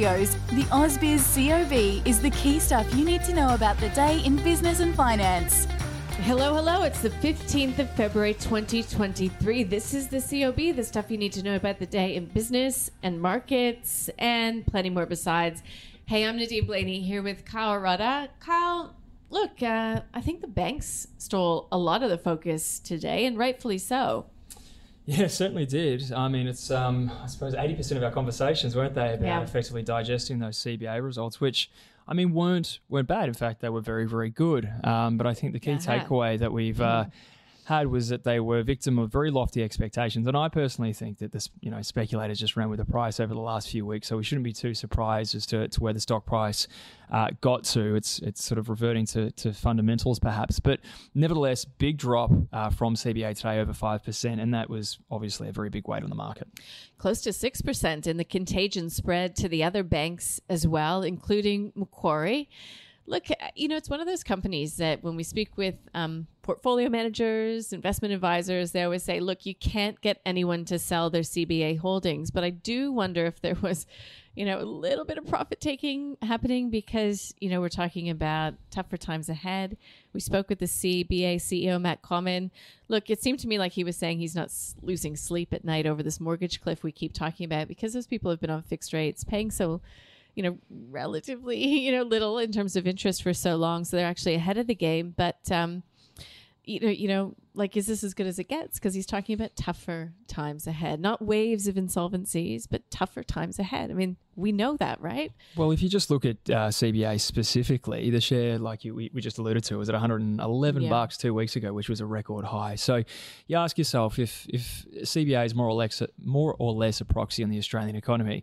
Studios, the AusBiz COB is the key stuff you need to know about the day in business and finance. Hello, hello. It's the 15th of February 2023. This is the COB, the stuff you need to know about the day in business and markets and plenty more besides. Hey, I'm Nadine Blaney here with Kyle Rodda. Kyle, look, uh, I think the banks stole a lot of the focus today, and rightfully so. Yeah, certainly did. I mean, it's um, I suppose eighty percent of our conversations, weren't they, about Yeah. effectively digesting those CBA results, which I mean weren't weren't bad. In fact, they were very very good. Um, but I think the key Yeah. takeaway that we've uh, had was that they were victim of very lofty expectations, and I personally think that this you know speculators just ran with the price over the last few weeks, so we shouldn't be too surprised as to, to where the stock price uh, got to. It's it's sort of reverting to, to fundamentals perhaps, but nevertheless, big drop uh, from CBA today over five percent, and that was obviously a very big weight on the market. Close to 6% in the contagion spread to the other banks as well, including Macquarie. Look, you know, it's one of those companies that when we speak with um, portfolio managers, investment advisors, they always say, look, you can't get anyone to sell their CBA holdings. But I do wonder if there was, you know, a little bit of profit taking happening because, you know, we're talking about tougher times ahead. We spoke with the CBA CEO, Matt Comyn. Look, it seemed to me like he was saying he's not losing sleep at night over this mortgage cliff we keep talking about because those people have been on fixed rates, paying so you know, relatively, you know, little in terms of interest for so long. So they're actually ahead of the game. But, um, you know, you know, like, is this as good as it gets? Because he's talking about tougher times ahead, not waves of insolvencies, but tougher times ahead. I mean, we know that, right? Well, if you just look at uh, CBA specifically, the share, like you, we, we just alluded to, was at 111 Yeah. bucks two weeks ago, which was a record high. So you ask yourself if if CBA is more or less more or less a proxy on the Australian economy.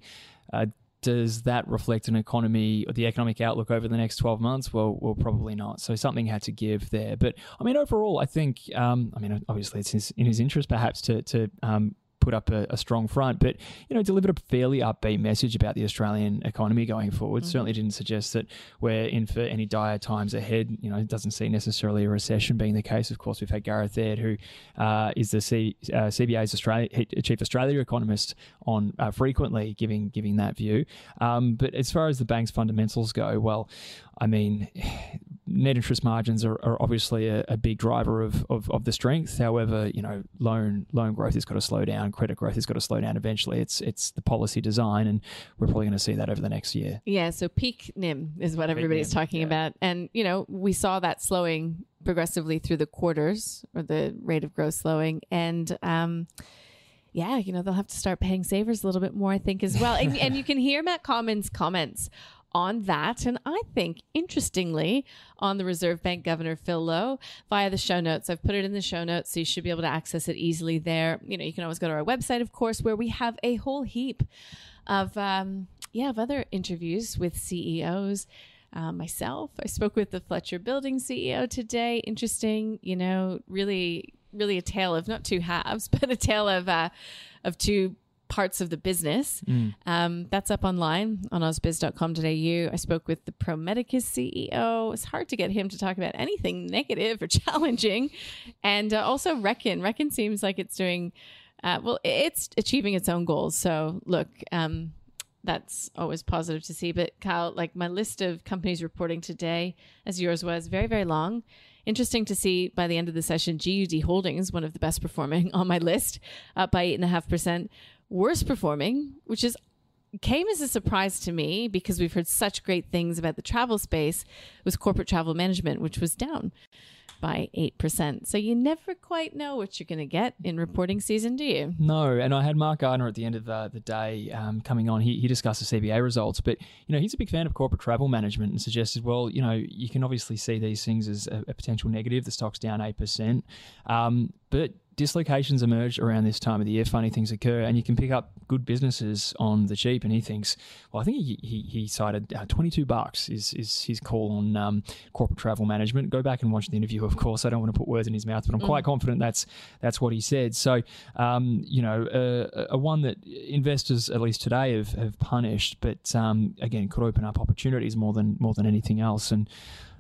Uh, does that reflect an economy or the economic outlook over the next 12 months? Well, well, probably not. So something had to give there. But I mean, overall, I think, um, I mean, obviously it's in his interest perhaps to, to um, put up a, a strong front, but you know, delivered a fairly upbeat message about the Australian economy going forward. Certainly didn't suggest that we're in for any dire times ahead. You know, it doesn't see necessarily a recession being the case. Of course, we've had Gareth Aird, who uh, is the C, uh, CBA's Australia chief Australia economist, on uh, frequently giving giving that view. Um, but as far as the bank's fundamentals go, well, I mean, net interest margins are, are obviously a, a big driver of, of, of the strength. However, you know, loan loan growth has got to slow down. Credit growth has got to slow down eventually. It's it's the policy design, and we're probably going to see that over the next year. Yeah. So peak NIM is what everybody's NIM, talking yeah. about. And, you know, we saw that slowing progressively through the quarters or the rate of growth slowing. And, um, yeah, you know, they'll have to start paying savers a little bit more, I think, as well. And, and you can hear Matt Comyn's comments on that. And I think, interestingly, on the Reserve Bank Governor Phil Lowe via the show notes. I've put it in the show notes, so you should be able to access it easily there. You know, you can always go to our website, of course, where we have a whole heap of, um, yeah, of other interviews with CEOs. Uh, myself, I spoke with the Fletcher Building CEO today. Interesting, you know, really, really a tale of not two halves, but a tale of uh, of two parts of the business. Mm. Um, that's up online on ausbiz.com.au. I spoke with the Pro Medicus CEO. It's hard to get him to talk about anything negative or challenging. And uh, also Reckon. Reckon seems like it's doing, uh, well, it's achieving its own goals. So look, um, that's always positive to see. But Kyle, like my list of companies reporting today, as yours was, very, very long. Interesting to see by the end of the session, GUD Holdings, one of the best performing on my list, up by 8.5%. Worst performing, which is came as a surprise to me because we've heard such great things about the travel space, was corporate travel management, which was down by 8%. So you never quite know what you're going to get in reporting season, do you? No, and I had Mark Gardner at the end of the, the day um, coming on. He, he discussed the CBA results, but you know he's a big fan of corporate travel management and suggested, well, you know, you can obviously see these things as a, a potential negative. The stock's down eight percent, um, but dislocations emerge around this time of the year. Funny things occur, and you can pick up good businesses on the cheap. And he thinks, well, I think he he, he cited uh, twenty two bucks is is his call on um, corporate travel management. Go back and watch the interview. Of course, I don't want to put words in his mouth, but I'm quite confident that's that's what he said. So, um, you know, uh, a one that investors at least today have, have punished, but um, again could open up opportunities more than more than anything else. And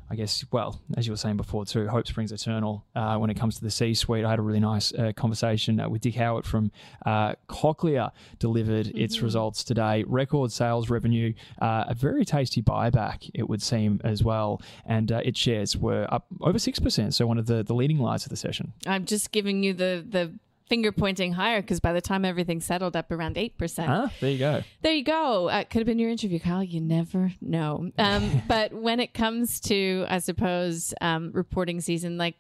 I guess, well, as you were saying before too, hope springs eternal uh, when it comes to the C-suite. I had a really nice uh, conversation uh, with Dig Howitt from uh, Cochlear, delivered mm-hmm. its results today. Record sales revenue, uh, a very tasty buyback, it would seem as well, and uh, its shares were up over six percent. So one of the, the leading lights of the session. I'm just giving you the the finger pointing higher because by the time everything settled up around 8%. Ah, there you go. There you go. Uh, could have been your interview, Kyle. You never know. Um, but when it comes to, I suppose, um, reporting season, like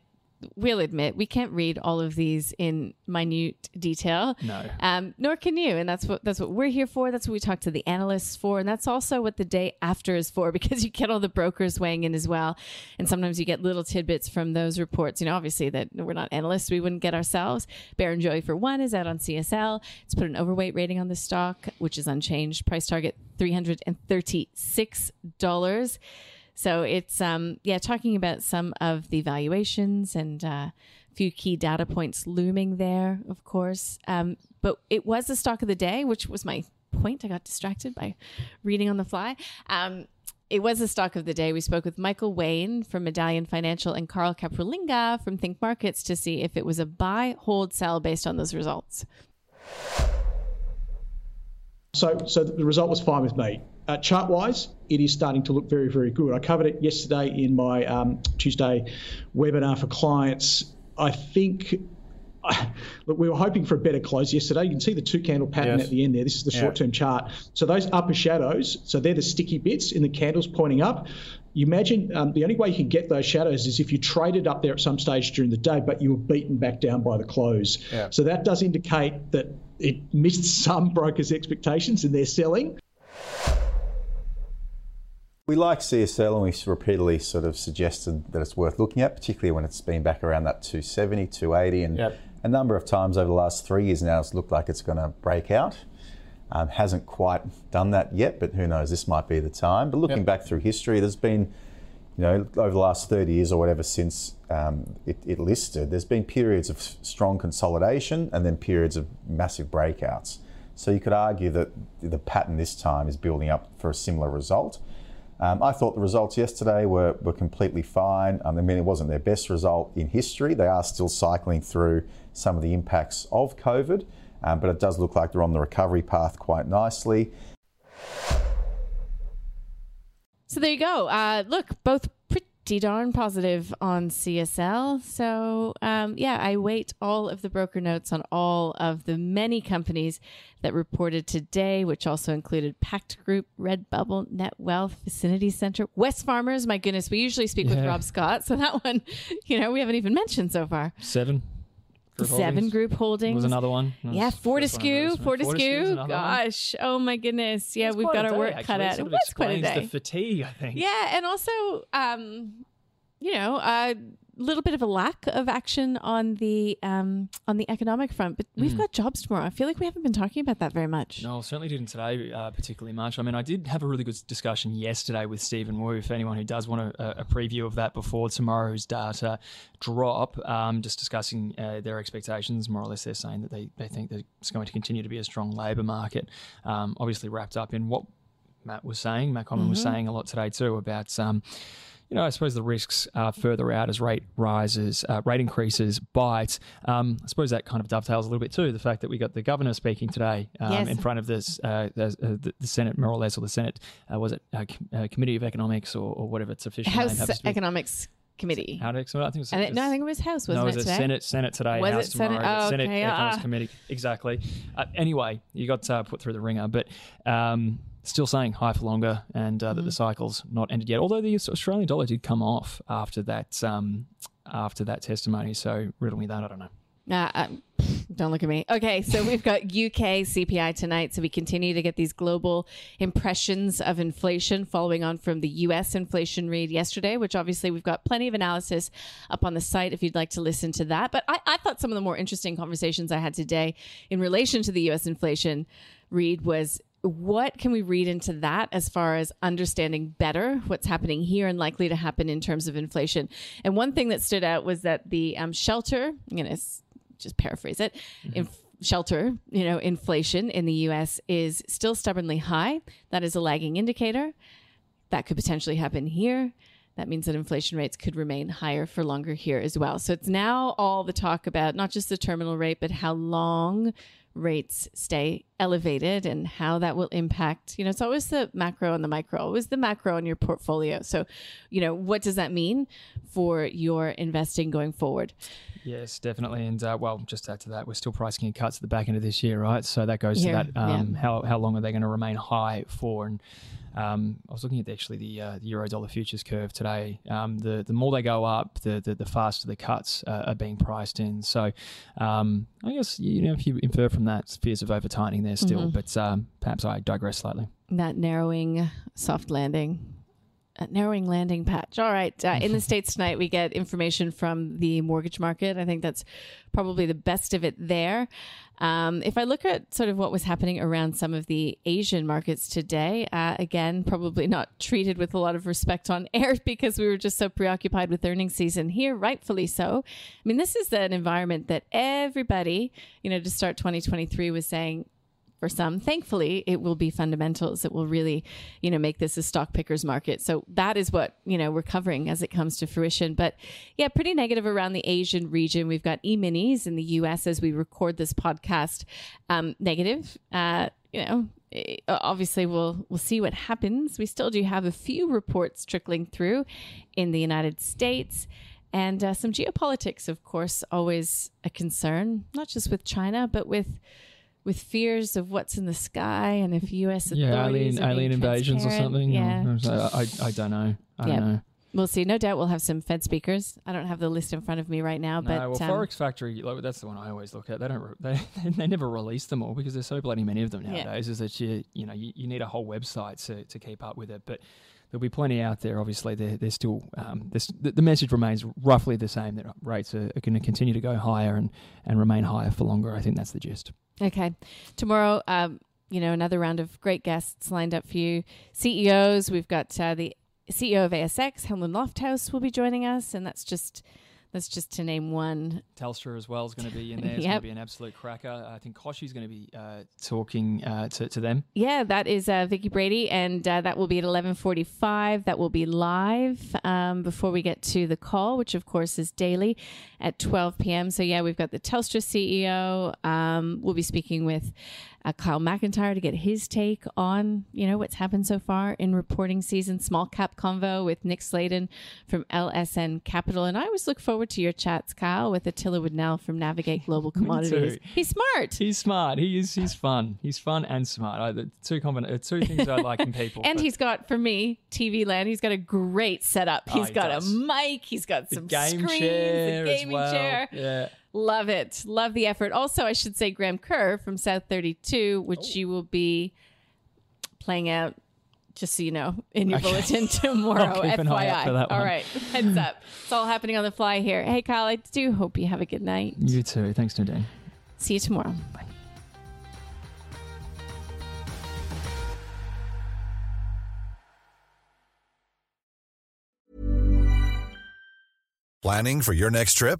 we'll admit we can't read all of these in minute detail. No. Um, nor can you, and that's what that's what we're here for. That's what we talk to the analysts for, and that's also what the day after is for because you get all the brokers weighing in as well, and sometimes you get little tidbits from those reports. You know, obviously that we're not analysts, we wouldn't get ourselves. Barrenjoey for one is out on CSL. It's put an overweight rating on the stock, which is unchanged. Price target three hundred and thirty six dollars. So it's um yeah talking about some of the valuations and uh, a few key data points looming there, of course. Um, but it was the stock of the day, which was my point. I got distracted by reading on the fly. Um, it was the stock of the day. We spoke with Michael Wayne from Medallion Financial and Carl Capolingua from Think Markets to see if it was a buy, hold, sell based on those results. So, so the result was fine with me. Uh, chart wise, it is starting to look very, very good. I covered it yesterday in my um, Tuesday webinar for clients. I think look, we were hoping for a better close yesterday. You can see the two candle pattern yes. at the end there. This is the yeah. short term chart. So those upper shadows, so they're the sticky bits in the candles pointing up. You imagine um, the only way you can get those shadows is if you traded up there at some stage during the day, but you were beaten back down by the close. Yeah. So that does indicate that it missed some brokers' expectations and they're selling. We like CSL and we've repeatedly sort of suggested that it's worth looking at, particularly when it's been back around that 270, 280. And yep. a number of times over the last three years now, it's looked like it's going to break out. Um, hasn't quite done that yet, but who knows, this might be the time. But looking yep. back through history, there's been, you know, over the last 30 years or whatever since um, it, it listed, there's been periods of strong consolidation and then periods of massive breakouts. So you could argue that the pattern this time is building up for a similar result. Um, I thought the results yesterday were, were completely fine. Um, I mean, it wasn't their best result in history. They are still cycling through some of the impacts of COVID, um, but it does look like they're on the recovery path quite nicely. So there you go. Uh, look, both pretty darn positive on CSL. So, um, yeah, I wait all of the broker notes on all of the many companies that reported today, which also included Pact Group, Redbubble, Netwealth, Vicinity Center, Wesfarmers. My goodness, we usually speak yeah. with Rob Scott. So that one, you know, we haven't even mentioned so far. Seven. Group Seven Holdings. Group Holdings was another one. yeah, Fortescue. Fortescue. Gosh, one. oh my goodness. Yeah, we've got our day, work actually. cut out. It, it was quite a day. The fatigue, I think. Yeah, and also, um, you know, a little bit of a lack of action on the um, on the economic front. But we've mm. got jobs tomorrow. I feel like we haven't been talking about that very much. No, certainly didn't today uh, particularly much. I mean, I did have a really good discussion yesterday with Stephen Wu. If anyone who does want a, a preview of that before tomorrow's data drop, um, just discussing uh, their expectations. More or less, they're saying that they, they think that it's going to continue to be a strong labour market. Um, obviously, wrapped up in what Matt was saying. Matt Comyn mm-hmm. was saying a lot today too about. Um, you know, I suppose the risks are further out as rate rises, uh, rate increases bite. Um, I suppose that kind of dovetails a little bit too. The fact that we got the governor speaking today um, yes. in front of this uh, the, uh, the, Senate, more or less, or the Senate, uh, was it uh, uh, Committee of Economics or, or whatever its official House name Economics Committee. How I think it was, it, no, I think it was House, wasn't no, it? was it Senate, Senate today, was House it tomorrow. Senate? Oh, Senate okay. Economics ah. Committee, exactly. anyway, you got put through the ringer, but. Um, still saying high for longer and uh, mm-hmm. that the mm-hmm. cycle's not ended yet. Although the Australian dollar did come off after that um, after that testimony. So riddle me that. I don't know. Uh, uh, don't look at me. Okay, so we've got UK CPI tonight. So we continue to get these global impressions of inflation following on from the US inflation read yesterday, which obviously we've got plenty of analysis up on the site if you'd like to listen to that. But I, I thought some of the more interesting conversations I had today in relation to the US inflation read was what can we read into that as far as understanding better what's happening here and likely to happen in terms of inflation? And one thing that stood out was that the um, shelter, I'm going to just paraphrase it, mm-hmm. inf- shelter, you know, inflation in the US is still stubbornly high. That is a lagging indicator. That could potentially happen here. That means that inflation rates could remain higher for longer here as well. So it's now all the talk about not just the terminal rate, but how long rates stay elevated and how that will impact you know it's always the macro and the micro always the macro in your portfolio so you know what does that mean for your investing going forward Yes, definitely. And uh, well, just to add to that, we're still pricing in cuts at the back end of this year, right? So that goes Here, to that um, yeah. how, how long are they going to remain high for? And um, I was looking at actually the, uh, the euro dollar futures curve today. Um, the the more they go up, the the, the faster the cuts uh, are being priced in. So um, I guess you know if you infer from that fears of over tightening there still, mm-hmm. but um, perhaps I digress slightly. That narrowing soft landing narrowing landing patch. All right. Uh, in the States tonight, we get information from the mortgage market. I think that's probably the best of it there. Um, if I look at sort of what was happening around some of the Asian markets today, uh, again, probably not treated with a lot of respect on air because we were just so preoccupied with earnings season here, rightfully so. I mean, this is an environment that everybody, you know, to start 2023 was saying, for some. Thankfully, it will be fundamentals that will really, you know, make this a stock pickers market. So that is what, you know, we're covering as it comes to fruition. But yeah, pretty negative around the Asian region. We've got e-minis in the US as we record this podcast. Um, negative. Uh, you know, eh, obviously we'll we'll see what happens. We still do have a few reports trickling through in the United States. And uh, some geopolitics, of course, always a concern, not just with China, but with with fears of what's in the sky and if U.S. yeah, alien, alien invasions or something. Yeah, or, I, I don't know. I yeah. don't know. We'll see. No doubt we'll have some Fed speakers. I don't have the list in front of me right now, no, but well, um, Forex Factory, like, that's the one I always look at. They don't, they, they never release them all because there's so bloody many of them nowadays. Yeah. Is that you, you know, you, you need a whole website to, to keep up with it, but there'll be plenty out there. Obviously, they're, they're still um, the, the message remains roughly the same that rates are, are going to continue to go higher and, and remain higher for longer. I think that's the gist. Okay. Tomorrow, um, you know, another round of great guests lined up for you. CEOs, we've got uh, the CEO of ASX, Helen Lofthouse, will be joining us, and that's just that's just to name one. Telstra as well is going to be in there. It's yep. going to be an absolute cracker. I think Koshi's going to be uh, talking uh, to, to them. Yeah, that is uh, Vicki Brady, and uh, that will be at eleven forty-five. That will be live um, before we get to the call, which of course is daily at twelve p.m. So yeah, we've got the Telstra CEO. Um, we'll be speaking with uh, Kyle McIntyre to get his take on, you know, what's happened so far in reporting season. Small cap convo with Nick Sladen from LSN Capital. And I always look forward to your chats, Kyle, with Attila Widnell from Navigate Global Commodities. He's smart. He's smart. He is. He's fun. He's fun and smart. I, the two combina- uh, two things I like in people. and but. he's got, for me, TV land. He's got a great setup. He's oh, he got does. a mic. He's got some the game screens, chair a gaming well. chair. Yeah. Love it. Love the effort. Also, I should say Graham Kerr from South 32, which oh. you will be playing out, just so you know, in your okay. bulletin tomorrow. FYI. All right. Heads up. It's all happening on the fly here. Hey, Kyle, I do hope you have a good night. You too. Thanks, Nadine. See you tomorrow. Bye. Planning for your next trip?